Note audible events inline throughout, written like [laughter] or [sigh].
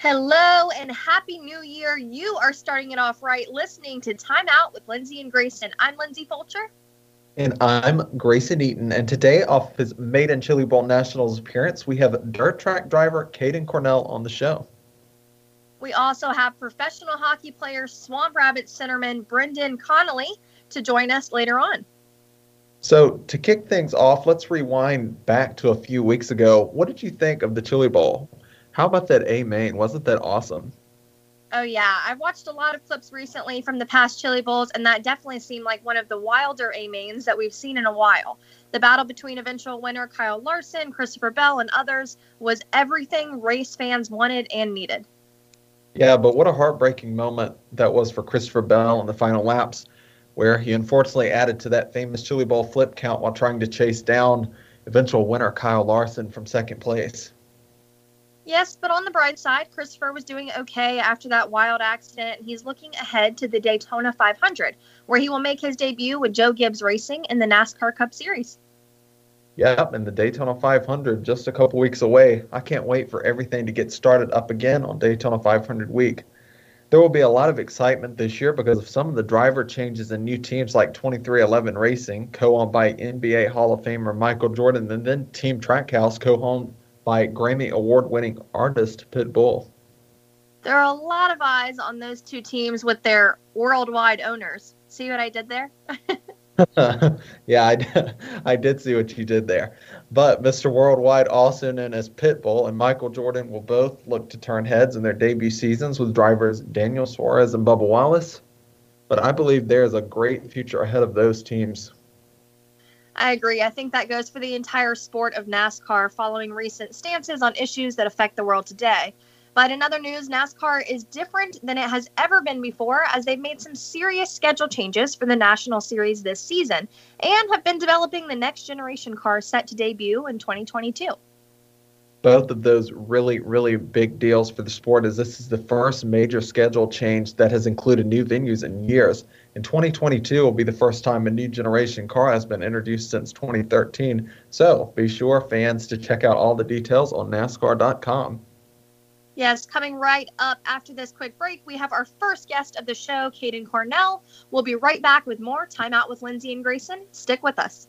Hello and happy new year. You are starting it off right listening to Time Out with Lindsay and Grayson. I'm Lindsay Fulcher. And I'm Grayson Eaton. And today, off his maiden Chili Bowl Nationals appearance, we have dirt track driver Caden Cornell on the show. We also have professional hockey player Swamp Rabbit centerman Brendan Connolly to join us later on. So, to kick things off, let's rewind back to a few weeks ago. What did you think of the Chili Bowl? How about that A main? Wasn't that awesome? Oh yeah, I've watched a lot of clips recently from the past Chili Bowls, and that definitely seemed like one of the wilder A mains that we've seen in a while. The battle between eventual winner Kyle Larson, Christopher Bell, and others was everything race fans wanted and needed. Yeah, but what a heartbreaking moment that was for Christopher Bell in the final laps, where he unfortunately added to that famous Chili Bowl flip count while trying to chase down eventual winner Kyle Larson from second place. Yes, but on the bright side, Christopher was doing okay after that wild accident. He's looking ahead to the Daytona 500, where he will make his debut with Joe Gibbs Racing in the NASCAR Cup Series. Yep, and the Daytona 500 just a couple weeks away. I can't wait for everything to get started up again on Daytona 500 week. There will be a lot of excitement this year because of some of the driver changes and new teams like 23XI Racing, co-owned by NBA Hall of Famer Michael Jordan, and then Team Trackhouse, co-owned by Grammy award winning artist Pitbull. There are a lot of eyes on those two teams with their worldwide owners. See what I did there? [laughs] [laughs] yeah, I did, [laughs] I did see what you did there. But Mr. Worldwide, also known as Pitbull, and Michael Jordan will both look to turn heads in their debut seasons with drivers Daniel Suarez and Bubba Wallace. But I believe there is a great future ahead of those teams. I agree. I think that goes for the entire sport of NASCAR following recent stances on issues that affect the world today. But in other news, NASCAR is different than it has ever been before as they've made some serious schedule changes for the National Series this season and have been developing the next generation car set to debut in 2022 both of those really, really big deals for the sport as this is the first major schedule change that has included new venues in years. In 2022 will be the first time a new generation car has been introduced since 2013. So be sure, fans, to check out all the details on NASCAR.com. Yes, coming right up after this quick break, we have our first guest of the show, Caden Cornell. We'll be right back with more Time Out with Lindsay and Grayson. Stick with us.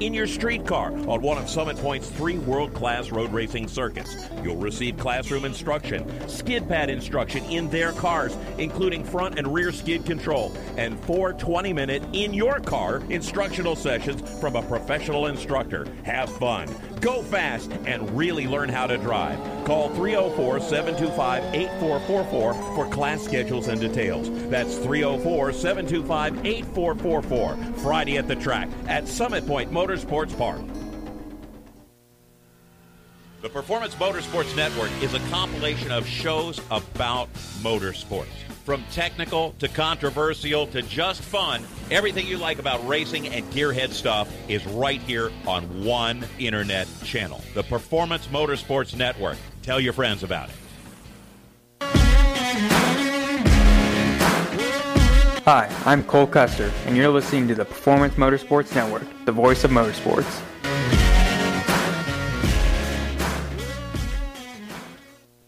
in your street car on one of Summit Point's three world class road racing circuits. You'll receive classroom instruction, skid pad instruction in their cars, including front and rear skid control, and four 20 minute in your car instructional sessions from a professional instructor. Have fun, go fast, and really learn how to drive. Call 304 725 8444 for class schedules and details. That's 304 725 8444. Friday at the track at Summit Point Motorsports Park. The Performance Motorsports Network is a compilation of shows about motorsports. From technical to controversial to just fun, everything you like about racing and gearhead stuff is right here on one internet channel. The Performance Motorsports Network. Tell your friends about it. Hi, I'm Cole Custer, and you're listening to the Performance Motorsports Network, the voice of motorsports.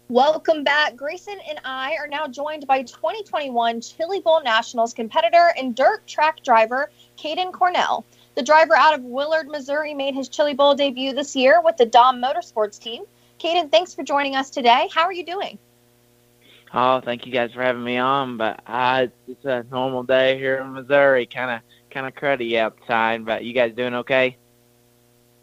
Welcome back. Grayson and I are now joined by 2021 Chili Bowl Nationals competitor and dirt track driver, Caden Cornell. The driver out of Willard, Missouri made his Chili Bowl debut this year with the Daum Motorsports team. Caden, thanks for joining us today. How are you doing? Oh, thank you guys for having me on. But uh, it's a normal day here in Missouri, kind of kind of cruddy outside. But you guys doing okay?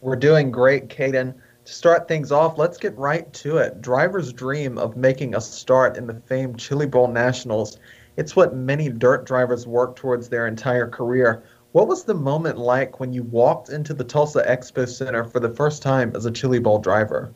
We're doing great, Caden. To start things off, let's get right to it. Drivers dream of making a start in the famed Chili Bowl Nationals. It's what many dirt drivers work towards their entire career. What was the moment like when you walked into the Tulsa Expo Center for the first time as a Chili Bowl driver?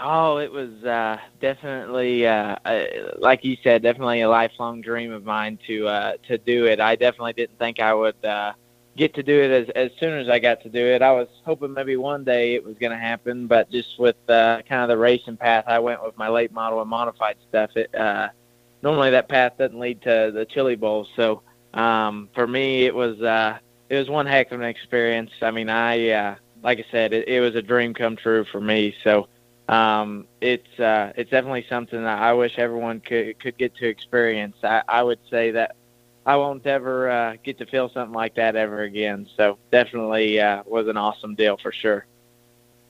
Oh, it was uh, definitely, uh, uh, like you said, definitely a lifelong dream of mine to uh, to do it. I definitely didn't think I would uh, get to do it as as soon as I got to do it. I was hoping maybe one day it was going to happen, but just with uh, kind of the racing path I went with my late model and modified stuff, it uh, normally that path doesn't lead to the Chili Bowl. So um, for me, it was uh, it was one heck of an experience. I mean, I uh, like I said, it, it was a dream come true for me. So um, it's uh, it's definitely something that I wish everyone could could get to experience. I, I would say that I won't ever uh, get to feel something like that ever again. So definitely uh, was an awesome deal for sure.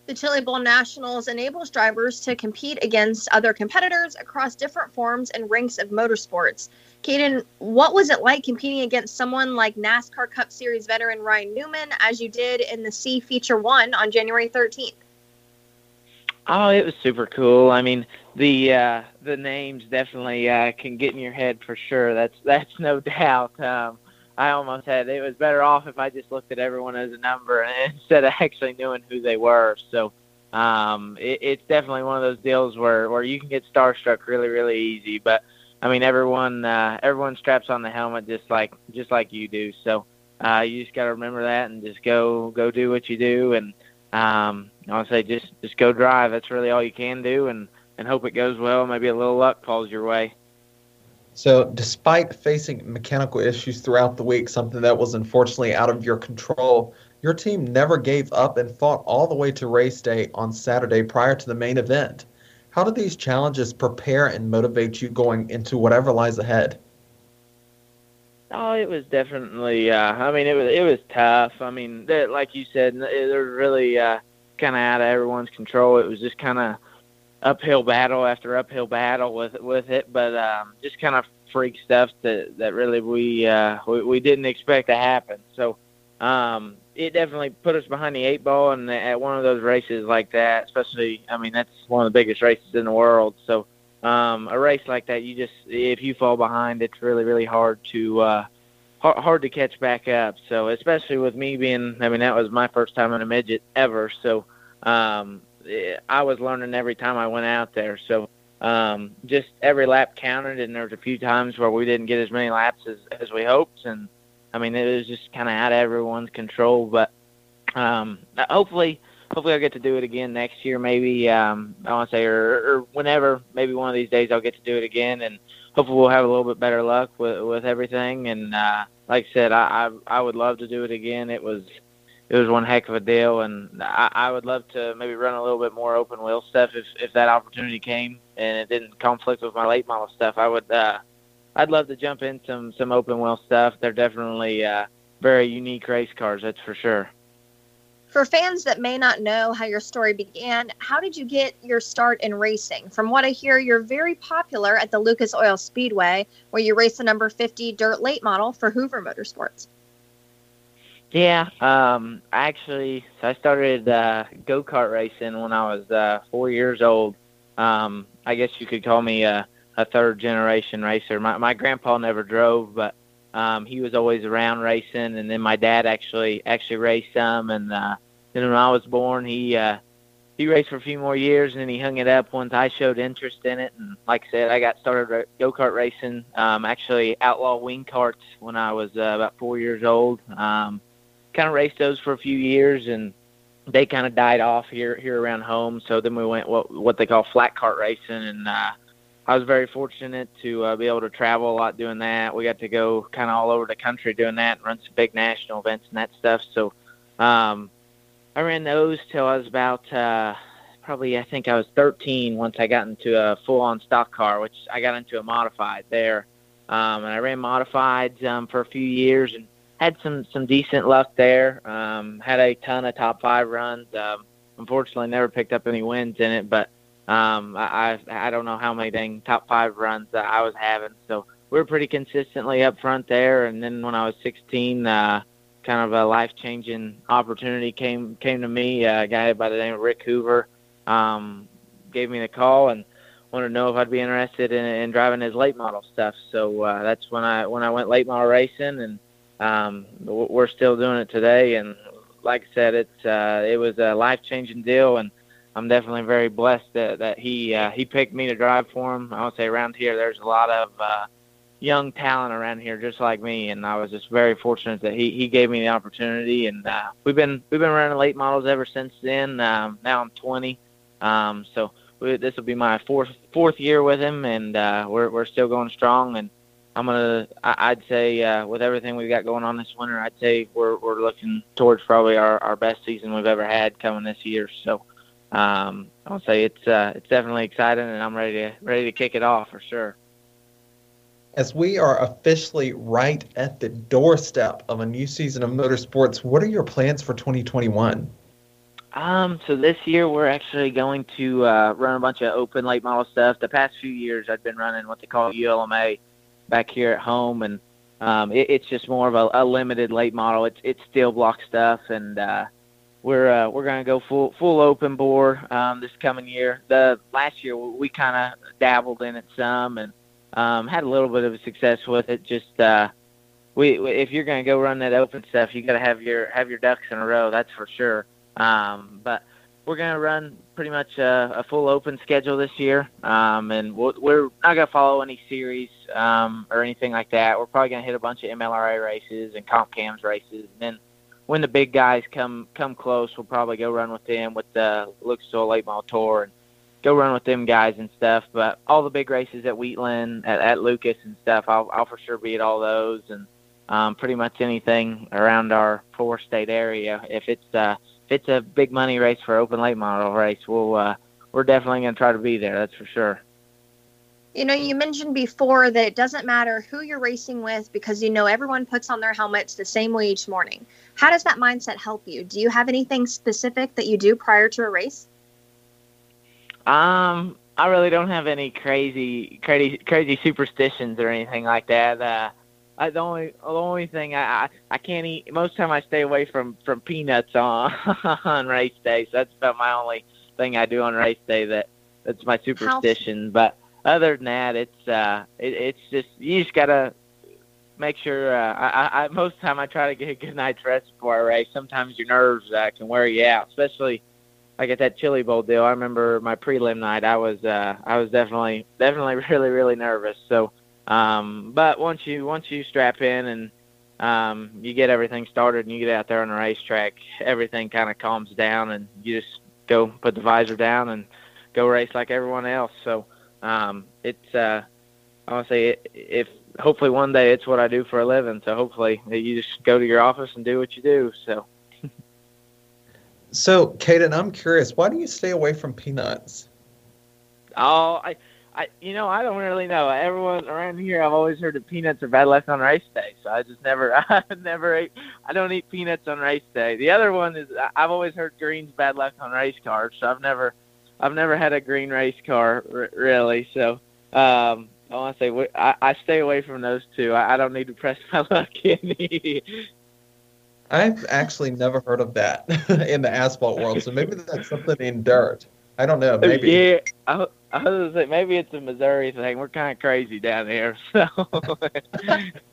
The Chili Bowl Nationals enables drivers to compete against other competitors across different forms and ranks of motorsports. Caden, what was it like competing against someone like NASCAR Cup Series veteran Ryan Newman as you did in the C Feature 1 on January 13th? Oh, it was super cool. I mean, the uh, the names definitely uh, can get in your head for sure. That's [laughs] that's no doubt. Um, I almost had it was better off if I just looked at everyone as a number [laughs] instead of actually knowing who they were. So um, it, it's definitely one of those deals where where you can get starstruck really really easy. But I mean, everyone uh, everyone straps on the helmet just like just like you do. So uh, you just got to remember that and just go go do what you do and um, I say just just go drive. That's really all you can do, and and hope it goes well. Maybe a little luck falls your way. So, despite facing mechanical issues throughout the week, something that was unfortunately out of your control, your team never gave up and fought all the way to race day on Saturday prior to the main event. How do these challenges prepare and motivate you going into whatever lies ahead? Oh, it was definitely. Uh, I mean, it was it was tough. I mean, like you said, was really uh, kind of out of everyone's control. It was just kind of uphill battle after uphill battle with with it, but um, just kind of freak stuff that that really we uh, we, we didn't expect to happen. So um, it definitely put us behind the eight ball, and at one of those races like that, especially, I mean, that's one of the biggest races in the world. So um, a race like that, you just if you fall behind, it's really really hard to uh, hard, hard to catch back up. So especially with me being, I mean, that was my first time in a midget ever. So um, I was learning every time I went out there. So um, just every lap counted, and there was a few times where we didn't get as many laps as as we hoped, and I mean it was just kind of out of everyone's control. But um, hopefully hopefully I'll get to do it again next year. Maybe um, I want to say, or, or whenever. Maybe one of these days I'll get to do it again, and hopefully we'll have a little bit better luck with with everything. And uh, like I said, I, I I would love to do it again. It was it was one heck of a deal, and I, I would love to maybe run a little bit more open wheel stuff if if that opportunity came and it didn't conflict with my late model stuff. I would uh, I'd love to jump in some some open wheel stuff. They're definitely uh, very unique race cars, that's for sure. For fans that may not know how your story began, how did you get your start in racing? From what I hear, you're very popular at the Lucas Oil Speedway, where you race the number 50 dirt late model for Hoover Motorsports. Yeah, um, actually, so I started uh, go kart racing when I was uh, four years old. Um, I guess you could call me a, a third generation racer. My, my grandpa never drove, but um, he was always around racing, and then my dad actually actually raced some. And uh, then when I was born, he uh, he raced for a few more years, and then he hung it up once I showed interest in it. And like I said, I got started go kart racing, um, actually outlaw wing karts when I was uh, about four years old. Um, kind of raced those for a few years, and they kind of died off here here around home. So then we went what what they call flat kart racing, and uh, I was very fortunate to uh, be able to travel a lot doing that. We got to go kind of all over the country doing that and run some big national events and that stuff. So um, I ran those till I was about uh, probably I think I was 13 once I got into a full-on stock car, which I got into a modified there. Um, and I ran modifieds um, for a few years and had some some decent luck there. Um, had a ton of top five runs. Um, unfortunately, never picked up any wins in it, but um, I I don't know how many dang top five runs that I was having. So we were pretty consistently up front there. And then when I was 16, uh, kind of a life changing opportunity came came to me. A guy by the name of Rick Hoover um, gave me the call and wanted to know if I'd be interested in, in driving his late model stuff. So uh, that's when I when I went late model racing, and um, we're still doing it today. And like I said, it's uh, it was a life changing deal and I'm definitely very blessed that, that he uh, he picked me to drive for him. I would say around here there's a lot of uh, young talent around here just like me, and I was just very fortunate that he, he gave me the opportunity. And uh, we've been we've been running late models ever since then. Um, now I'm 20, um, so we, this will be my fourth fourth year with him, and uh, we're we're still going strong. And I'm gonna I'd say uh, with everything we've got going on this winter, I'd say we're we're looking towards probably our, our best season we've ever had coming this year. So um, I'll say it's uh, it's definitely exciting, and I'm ready to ready to kick it off for sure. As we are officially right at the doorstep of a new season of motorsports, what are your plans for 2021? Um, so this year we're actually going to uh, run a bunch of open late model stuff. The past few years I've been running what they call ULMA back here at home, and um, it, it's just more of a, a limited late model. It's it's steel block stuff, and uh, we're uh, we're going to go full full open bore um, this coming year. The last year we kind of dabbled in it some and um, had a little bit of success with it. Just uh, we, we if you're going to go run that open stuff, you got to have your have your ducks in a row. That's for sure. Um, but we're going to run pretty much a, a, full open schedule this year, um, and we we are not going to follow any series um, or anything like that. We're probably going to hit a bunch of MLRA races and comp cams races, and then when the big guys come come close, we'll probably go run with them with the Oil Late Model Tour and go run with them guys and stuff. But all the big races at Wheatland, at, at Lucas and stuff, I'll I'll for sure be at all those and um, pretty much anything around our four state area. If it's uh, if it's a big money race for open late model race, we'll uh, we're definitely going to try to be there. That's for sure. You know, you mentioned before that it doesn't matter who you're racing with because you know everyone puts on their helmets the same way each morning. How does that mindset help you? Do you have anything specific that you do prior to a race? Um, I really don't have any crazy, crazy, crazy superstitions or anything like that. Uh, I, the only the only thing I, I I can't eat most of the time I stay away from from peanuts on [laughs] on race day. So that's about my only thing I do on race day. That that's my superstition. How, but other than that, it's uh, it, it's just you just gotta make sure. Uh, I, I most of the time I try to get a good night's rest before I race. Sometimes your nerves uh, can wear you out, especially like at that Chili Bowl deal. I remember my prelim night. I was uh, I was definitely definitely [laughs] really really nervous. So, um, but once you once you strap in and um, you get everything started and you get out there on the racetrack, everything kind of calms down and you just go put the visor down and go race like everyone else. So um, it's uh, I want to say if hopefully one day it's what I do for a living. So hopefully you just go to your office and do what you do. So. So, Caden, I'm curious. Why do you stay away from peanuts? Oh, I I, you know, I don't really know. Everyone around here, I've always heard that peanuts are bad luck on race day, so I just never, [laughs] I never ate. I don't eat peanuts on race day. The other one is I've always heard green's bad luck on race cars, so I've never, I've never had a green race car r- really. So um, I want to say I, I stay away from those two. I, I don't need to press [laughs] my luck any. I've actually never heard of that [laughs] in the asphalt world, so maybe that's something in dirt. I don't know. Oh, maybe. Yeah, I, I was gonna say maybe it's a Missouri thing. We're kind of crazy down here, [laughs] so.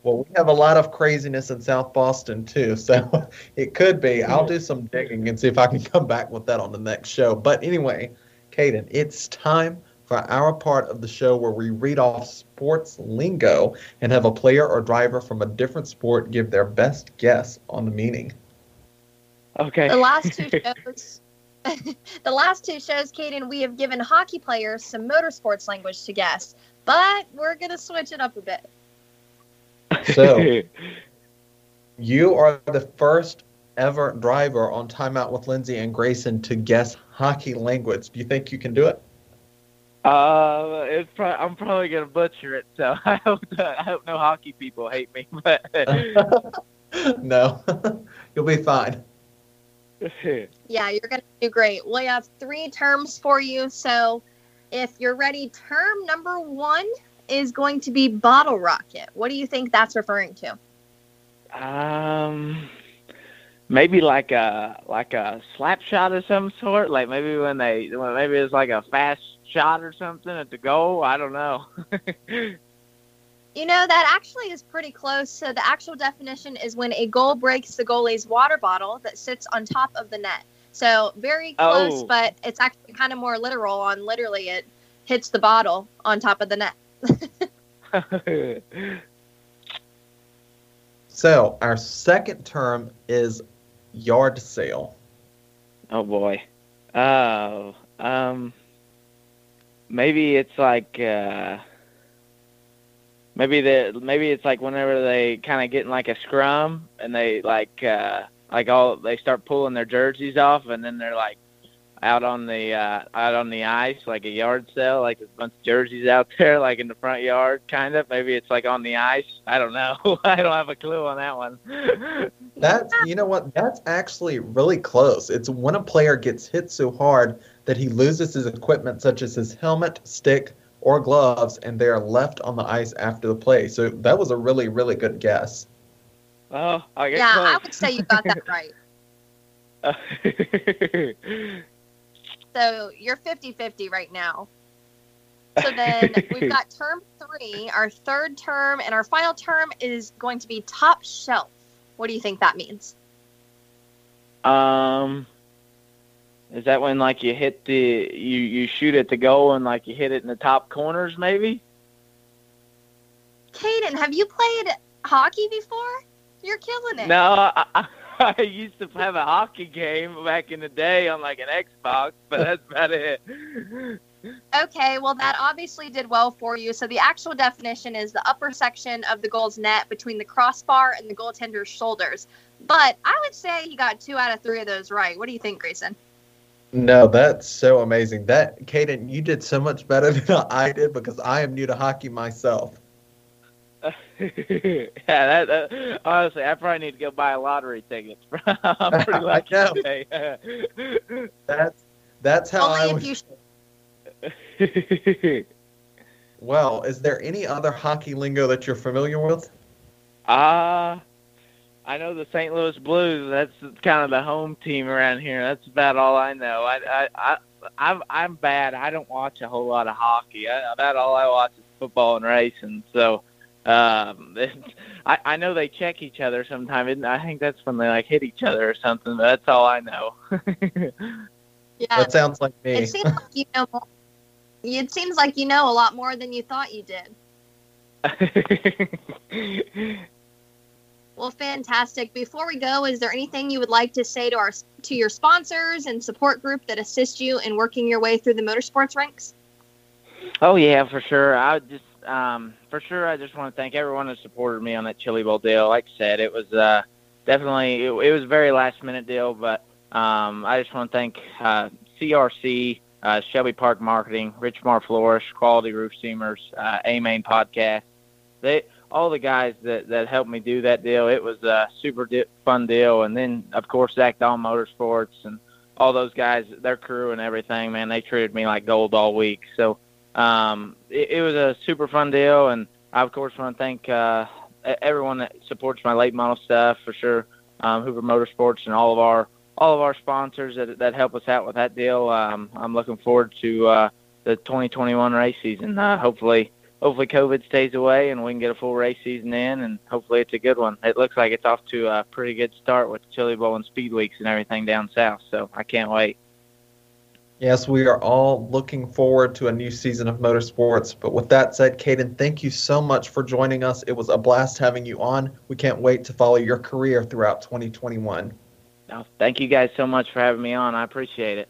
well, we have a lot of craziness in South Boston too, [laughs] so it could be. I'll do some digging and see if I can come back with that on the next show. But anyway, Caden, it's time for our part of the show where we read off sports lingo and have a player or driver from a different sport give their best guess on the meaning. Okay. The last two [laughs] shows [laughs] the last two shows, Caden, we have given hockey players some motorsports language to guess, but we're going to switch it up a bit. So, you are the first ever driver on Timeout with Lindsay and Grayson to guess hockey language. Do you think you can do it? Uh, it's pro- I'm probably gonna butcher it, so [laughs] I hope I hope no hockey people hate me. [laughs] But [laughs] no, you'll be fine. yeah, you're going to do great. We have three terms for you. So if you're ready, term number one is going to be bottle rocket. What do you think that's referring to? Um, maybe like a like a slap shot of some sort. Like maybe when they maybe it's like a fast shot or something at the goal. I don't know. [laughs] You know, that actually is pretty close. So, the actual definition is when a goal breaks the goalie's water bottle that sits on top of the net. So, very close, Oh. but it's actually kind of more literal on literally it hits the bottle on top of the net. [laughs] So, our second term is yard sale. oh boy. Oh, um, maybe it's like uh, maybe the maybe it's like whenever they kind of get in like a scrum and they like uh, like all they start pulling their jerseys off and then they're like out on the uh, out on the ice like a yard sale like a bunch of jerseys out [laughs] there like in the front yard kind of maybe it's like on the ice I don't know [laughs] I don't have a clue on that one That's you know what? That's actually really close. It's when a player gets hit so hard that he loses his equipment, such as his helmet, stick, or gloves, and they are left on the ice after the play. So that was a really, really good guess. oh I get yeah, I close. would say you got that right. [laughs] So, you're 50 50 right now. So, then we've got [laughs] term three, our third term, and our final term is going to be top shelf. What do you think that means? Um, is that when like you hit the you you shoot at the goal and like you hit it in the top corners maybe? Caden, have you played hockey before? You're killing it. No, I, I, [laughs] I used to have a hockey game back in the day on like an Xbox, but [laughs] that's about it. Okay, well, that obviously did well for you. So, the actual definition is the upper section of the goal's net between the crossbar and the goaltender's shoulders. But I would say he got two out of three of those right. What do you think, Grayson? No, that's so amazing. That Caden, you did so much better [laughs] than I did because I am new to hockey myself. [laughs] yeah, that, that honestly, I probably need to go buy a lottery ticket. [laughs] I'm pretty lucky know. today. That's that's how I Only was. you. Well, is there any other hockey lingo that you're familiar with? Uh, I know the St. Louis Blues. That's kind of the home team around here. That's about all I know. I, I, I, I'm, I'm bad. I don't watch a whole lot of hockey. I, about all I watch is football and racing. So, um, [laughs] I, I know they check each other sometimes, and I think that's when they like hit each other or something. But that's all I know. [laughs] Yeah, That sounds like me. it seems like you know. more- It seems like you know a lot more than you thought you did. [laughs] Well, fantastic. Before we go, is there anything you would like to say to our to your sponsors and support group that assist you in working your way through the motorsports ranks? Oh yeah, for sure. I just um for sure I just want to thank everyone that supported me on that Chili Bowl deal. Like I said, it was uh definitely it, it was a very last minute deal, but um I just want to thank uh CRC uh, Shelby Park Marketing, Richmar Florists, Quality Roof Seamers, uh, A Main Podcast. They all the guys that that helped me do that deal. It was a super fun deal, and then of course Zach Daum Motorsports and all those guys, their crew and everything. Man, they treated me like gold all week. So um, it, it was a super fun deal, and I of course want to thank uh, everyone that supports my late model stuff for sure. Um, Hoover Motorsports and all of our all of our sponsors that that help us out with that deal. Um, I'm looking forward to uh, the 2021 race season. Uh, hopefully, hopefully COVID stays away and we can get a full race season in, and hopefully it's a good one. It looks like it's off to a pretty good start with Chili Bowl and Speed Weeks and everything down south. So I can't wait. Yes, we are all looking forward to a new season of motorsports. But with that said, Caden, thank you so much for joining us. It was a blast having you on. We can't wait to follow your career throughout 2021. Oh, thank you guys so much for having me on. I appreciate it.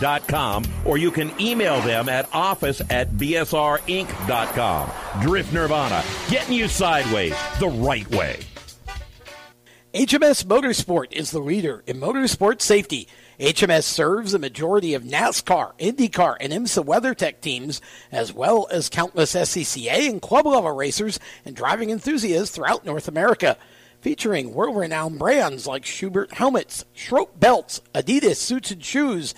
or you can email them at office at bsrinc.com. Drift Nirvana, getting you sideways the right way. HMS Motorsport is the leader in motorsport safety. HMS serves a majority of NASCAR, IndyCar, and IMSA WeatherTech teams, as well as countless SCCA and club level racers and driving enthusiasts throughout North America. Featuring world renowned brands like Schuberth helmets, Schroth belts, Adidas suits and shoes,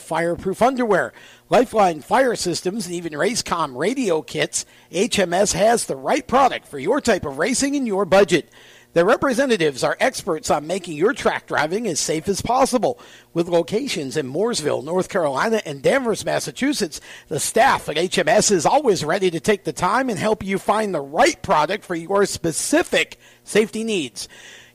Fireproof underwear, Lifeline fire systems, and even Racecom radio kits, HMS has the right product for your type of racing and your budget. Their representatives are experts on making your track driving as safe as possible. With locations in Mooresville, North Carolina, and Danvers, Massachusetts, the staff at HMS is always ready to take the time and help you find the right product for your specific safety needs.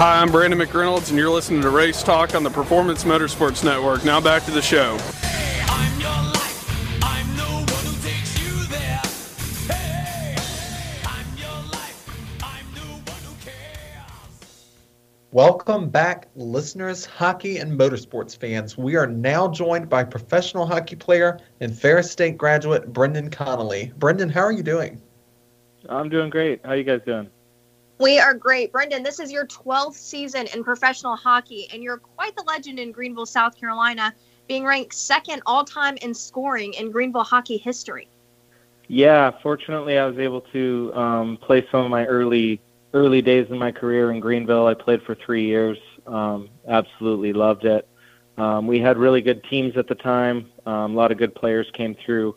Hi, I'm Brandon McReynolds, and you're listening to Race Talk on the Performance Motorsports Network. Now back to the show. Welcome back, listeners, hockey and motorsports fans. We are now joined by professional hockey player and Ferris State graduate Brendan Connolly. Brendan, how are you doing? I'm doing great. How are you guys doing? We are great. Brendan, this is your 12th season in professional hockey, and you're quite the legend in Greenville, South Carolina, being ranked second all time in scoring in Greenville hockey history. Yeah, fortunately, I was able to um, play some of my early early days in my career in Greenville. I played for three years. Um, absolutely loved it. Um, we had really good teams at the time. Um, a lot of good players came through,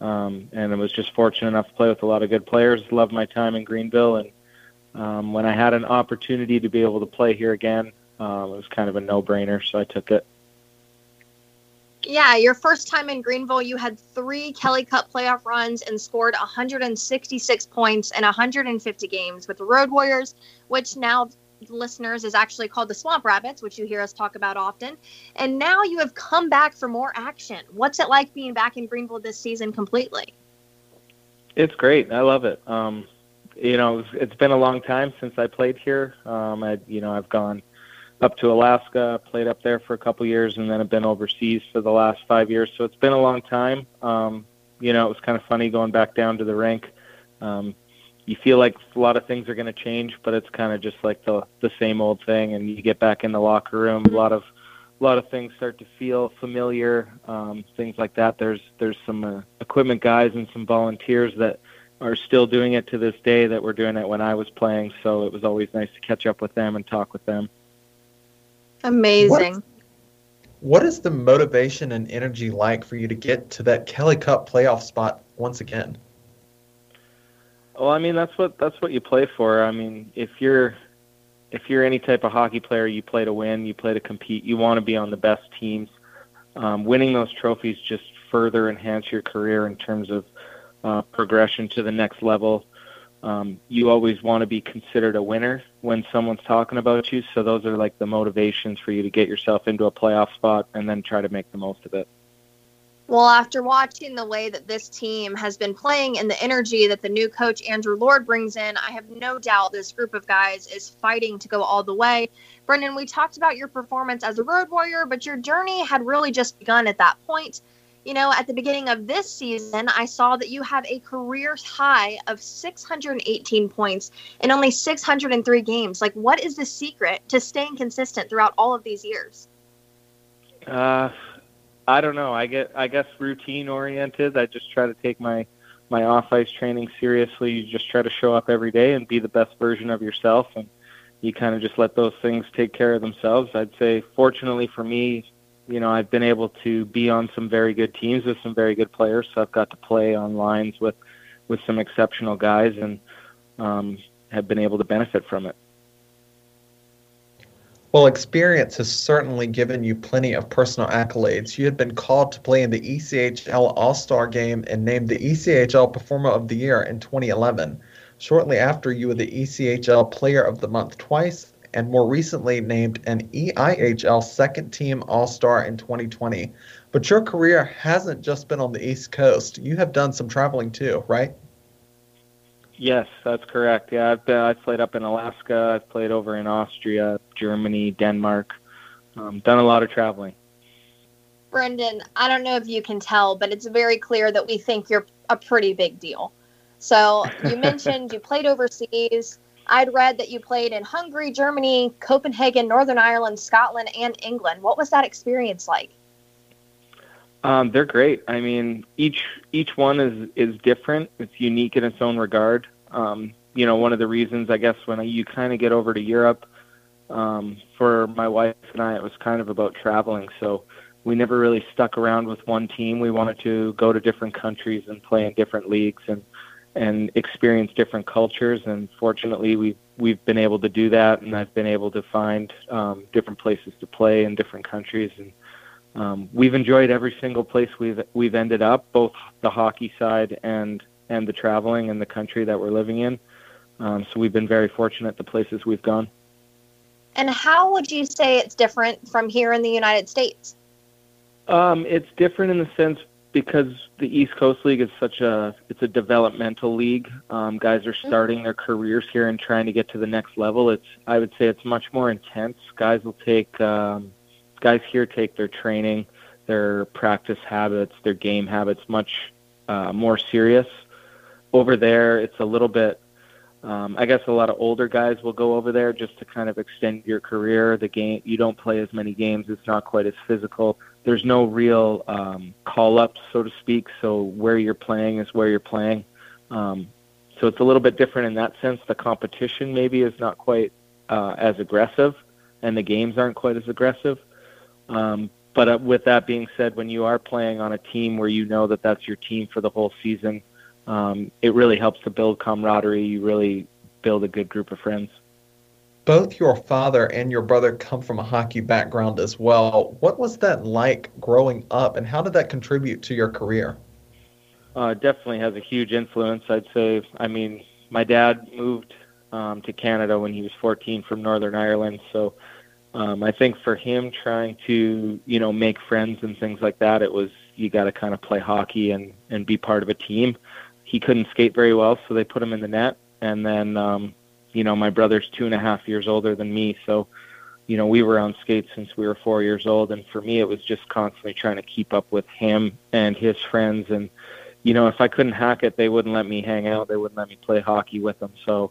um, and I was just fortunate enough to play with a lot of good players. Loved my time in Greenville, and um, when I had an opportunity to be able to play here again, uh, it was kind of a no-brainer, so I took it. Yeah, your first time in Greenville, you had three Kelly Cup playoff runs and scored 166 points in 150 games with the Road Warriors, which now listeners is actually called the Swamp Rabbits, which you hear us talk about often. And now you have come back for more action. What's it like being back in Greenville this season completely? It's great. I love it. Um, you know, it's been a long time since I played here. Um, I, you know, I've gone up to Alaska, played up there for a couple years, and then I've been overseas for the last five years. So it's been a long time. Um, you know, it was kind of funny going back down to the rink. Um, you feel like a lot of things are going to change, but it's kind of just like the the same old thing. And you get back in the locker room, a lot of a lot of things start to feel familiar, um, things like that. There's there's some uh, equipment guys and some volunteers that are still doing it to this day that were doing it when I was playing. So it was always nice to catch up with them and talk with them. Amazing. What, what is the motivation and energy like for you to get to that Kelly Cup playoff spot once again? Well, I mean that's what that's what you play for. I mean, if you're if you're any type of hockey player, you play to win, you play to compete. You want to be on the best teams. Um, winning those trophies just further enhance your career in terms of uh, progression to the next level. Um, you always want to be considered a winner when someone's talking about you. So those are like the motivations for you to get yourself into a playoff spot and then try to make the most of it. Well, after watching the way that this team has been playing and the energy that the new coach Andrew Lord brings in, I have no doubt this group of guys is fighting to go all the way. Brendan, we talked about your performance as a road warrior, but your journey had really just begun at that point you know, at the beginning of this season, I saw that you have a career high of 618 points in only 603 games. Like, what is the secret to staying consistent throughout all of these years? Uh, I don't know. I get, I guess, routine oriented. I just try to take my my off ice training seriously. You just try to show up every day and be the best version of yourself, and you kind of just let those things take care of themselves. I'd say, fortunately for me, you know, I've been able to be on some very good teams with some very good players. So I've got to play on lines with with some exceptional guys, and um, have been able to benefit from it. Well, experience has certainly given you plenty of personal accolades. You had been called to play in the ECHL All Star game and named the ECHL Performer of the Year in 2011. Shortly after, you were the ECHL Player of the Month twice and more recently named an EIHL second team All Star in 2020. But your career hasn't just been on the East Coast. You have done some traveling too, right? Yes, that's correct. Yeah, I've been, I've played up in Alaska. I've played over in Austria, Germany, Denmark. Um, done a lot of traveling. Brendan, I don't know if you can tell, but it's very clear that we think you're a pretty big deal. So you [laughs] mentioned you played overseas. I'd read that you played in Hungary, Germany, Copenhagen, Northern Ireland, Scotland, and England. What was that experience like? Um, they're great. I mean, each each one is is different. It's unique in its own regard. Um, you know, one of the reasons I guess when you kind of get over to Europe, um, for my wife and I, it was kind of about traveling. So we never really stuck around with one team. We wanted to go to different countries and play in different leagues. And and experience different cultures. And fortunately, we've we've been able to do that, and I've been able to find um, different places to play in different countries, and um, we've enjoyed every single place we've we've ended up, both the hockey side and and the traveling and the country that we're living in. Um, so we've been very fortunate the places we've gone. And how would you say it's different from here in the United States? Um, it's different in the sense because the East Coast League is such a it's a developmental league. Um, guys are starting their careers here and trying to get to the next level. It's I would say it's much more intense. Guys will take um, guys here take their training, their practice habits, their game habits much uh, more serious. Over there, it's a little bit. Um, I guess a lot of older guys will go over there just to kind of extend your career. The game you don't play as many games. It's not quite as physical there's no real um, call ups, so to speak. So where you're playing is where you're playing. Um, so it's a little bit different in that sense. The competition maybe is not quite uh, as aggressive, and the games aren't quite as aggressive. Um, but uh, with that being said, when you are playing on a team where you know that that's your team for the whole season, um, it really helps to build camaraderie. You really build a good group of friends. Both your father and your brother come from a hockey background as well. What was that like growing up, and how did that contribute to your career? Uh, definitely has a huge influence. I'd say. I mean, my dad moved um, to Canada when he was 14 from Northern Ireland, so um, I think for him trying to you know make friends and things like that, it was you got to kind of play hockey and and be part of a team. He couldn't skate very well, so they put him in the net, and then um, you know my brother's two and a half years older than me, so you know we were on skates since we were four years old, and for me it was just constantly trying to keep up with him and his friends and you know, if I couldn't hack it, they wouldn't let me hang out. They wouldn't let me play hockey with them. So,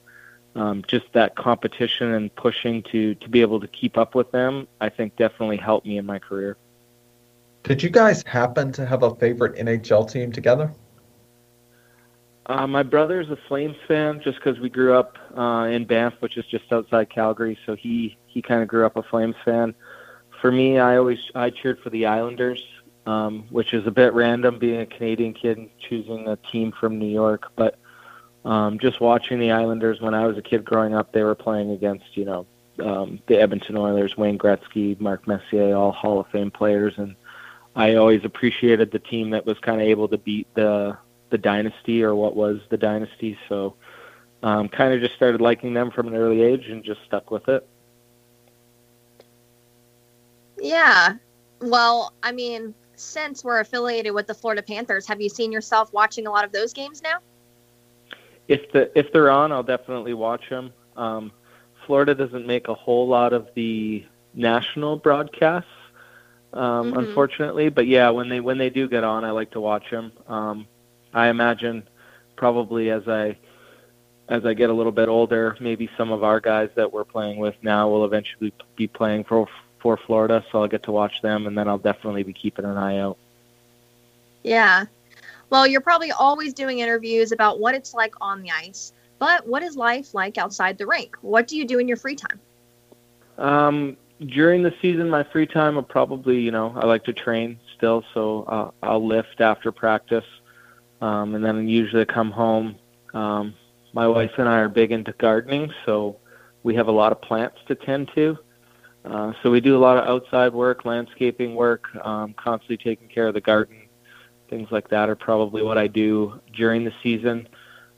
um, just that competition and pushing to to be able to keep up with them, I think definitely helped me in my career. Did you guys happen to have a favorite NHL team together? Uh, my brother's a Flames fan just because we grew up uh, in Banff, which is just outside Calgary. So he he kind of grew up a Flames fan. For me, I always I cheered for the Islanders um, which is a bit random being a Canadian kid and choosing a team from New York. But um, just watching the Islanders when I was a kid growing up, they were playing against, you know, um, the Edmonton Oilers, Wayne Gretzky, Mark Messier, all Hall of Fame players. And I always appreciated the team that was kind of able to beat the the dynasty or what was the dynasty. So um, kind of just started liking them from an early age and just stuck with it. Yeah. Well, I mean, since we're affiliated with the Florida Panthers, have you seen yourself watching a lot of those games now? If the if they're on, I'll definitely watch them. Um, Florida doesn't make a whole lot of the national broadcasts, um, mm-hmm. unfortunately. But yeah, when they when they do get on, I like to watch them. Um, I imagine probably as I as I get a little bit older, maybe some of our guys that we're playing with now will eventually be playing for for Florida, so I'll get to watch them, and then I'll definitely be keeping an eye out. Yeah. Well, you're probably always doing interviews about what it's like on the ice, but what is life like outside the rink? What do you do in your free time? Um, during the season, my free time, will probably, you know, I like to train still, so uh, I'll lift after practice, um, and then usually come home. Um, my wife and I are big into gardening, so we have a lot of plants to tend to. Uh, so we do a lot of outside work, landscaping work, um, constantly taking care of the garden. Things like that are probably what I do during the season.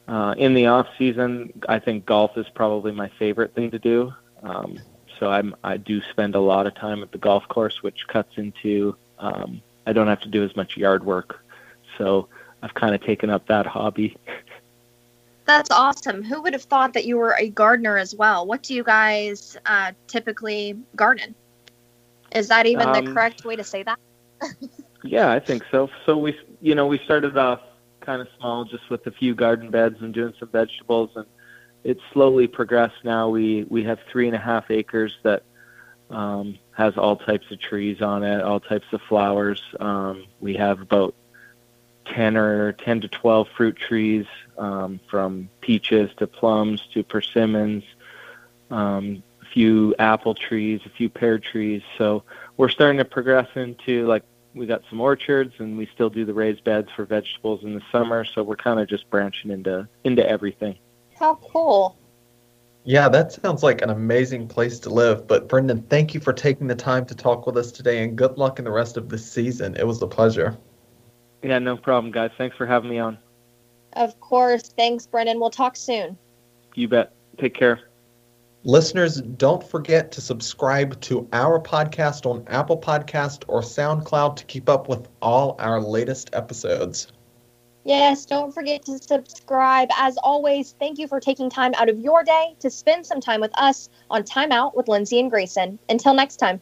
Uh, in the off season, I think golf is probably my favorite thing to do. Um, so I'm I do spend a lot of time at the golf course, which cuts into um, I don't have to do as much yard work. So I've kind of taken up that hobby. That's awesome. Who would have thought that you were a gardener as well? What do you guys uh, typically garden? Is that even um, the correct way to say that? [laughs] yeah, I think so. So we, you know, we started off kind of small, just with a few garden beds and doing some vegetables, and it's slowly progressed. Now we we have three and a half acres that um, has all types of trees on it, all types of flowers. Um, we have about 10 or 10 to 12 fruit trees um, from peaches to plums to persimmons, um, a few apple trees, a few pear trees. So we're starting to progress into like we got some orchards and we still do the raised beds for vegetables in the summer. So we're kind of just branching into into everything. How cool. Yeah, that sounds like an amazing place to live. But Brendan, thank you for taking the time to talk with us today and good luck in the rest of the season. It was a pleasure. Yeah, no problem, guys. Thanks for having me on. Of course. Thanks, Brendan. We'll talk soon. You bet. Take care. Listeners, don't forget to subscribe to our podcast on Apple Podcast or SoundCloud to keep up with all our latest episodes. Yes, don't forget to subscribe. As always, thank you for taking time out of your day to spend some time with us on Time Out with Lindsay and Grayson. Until next time.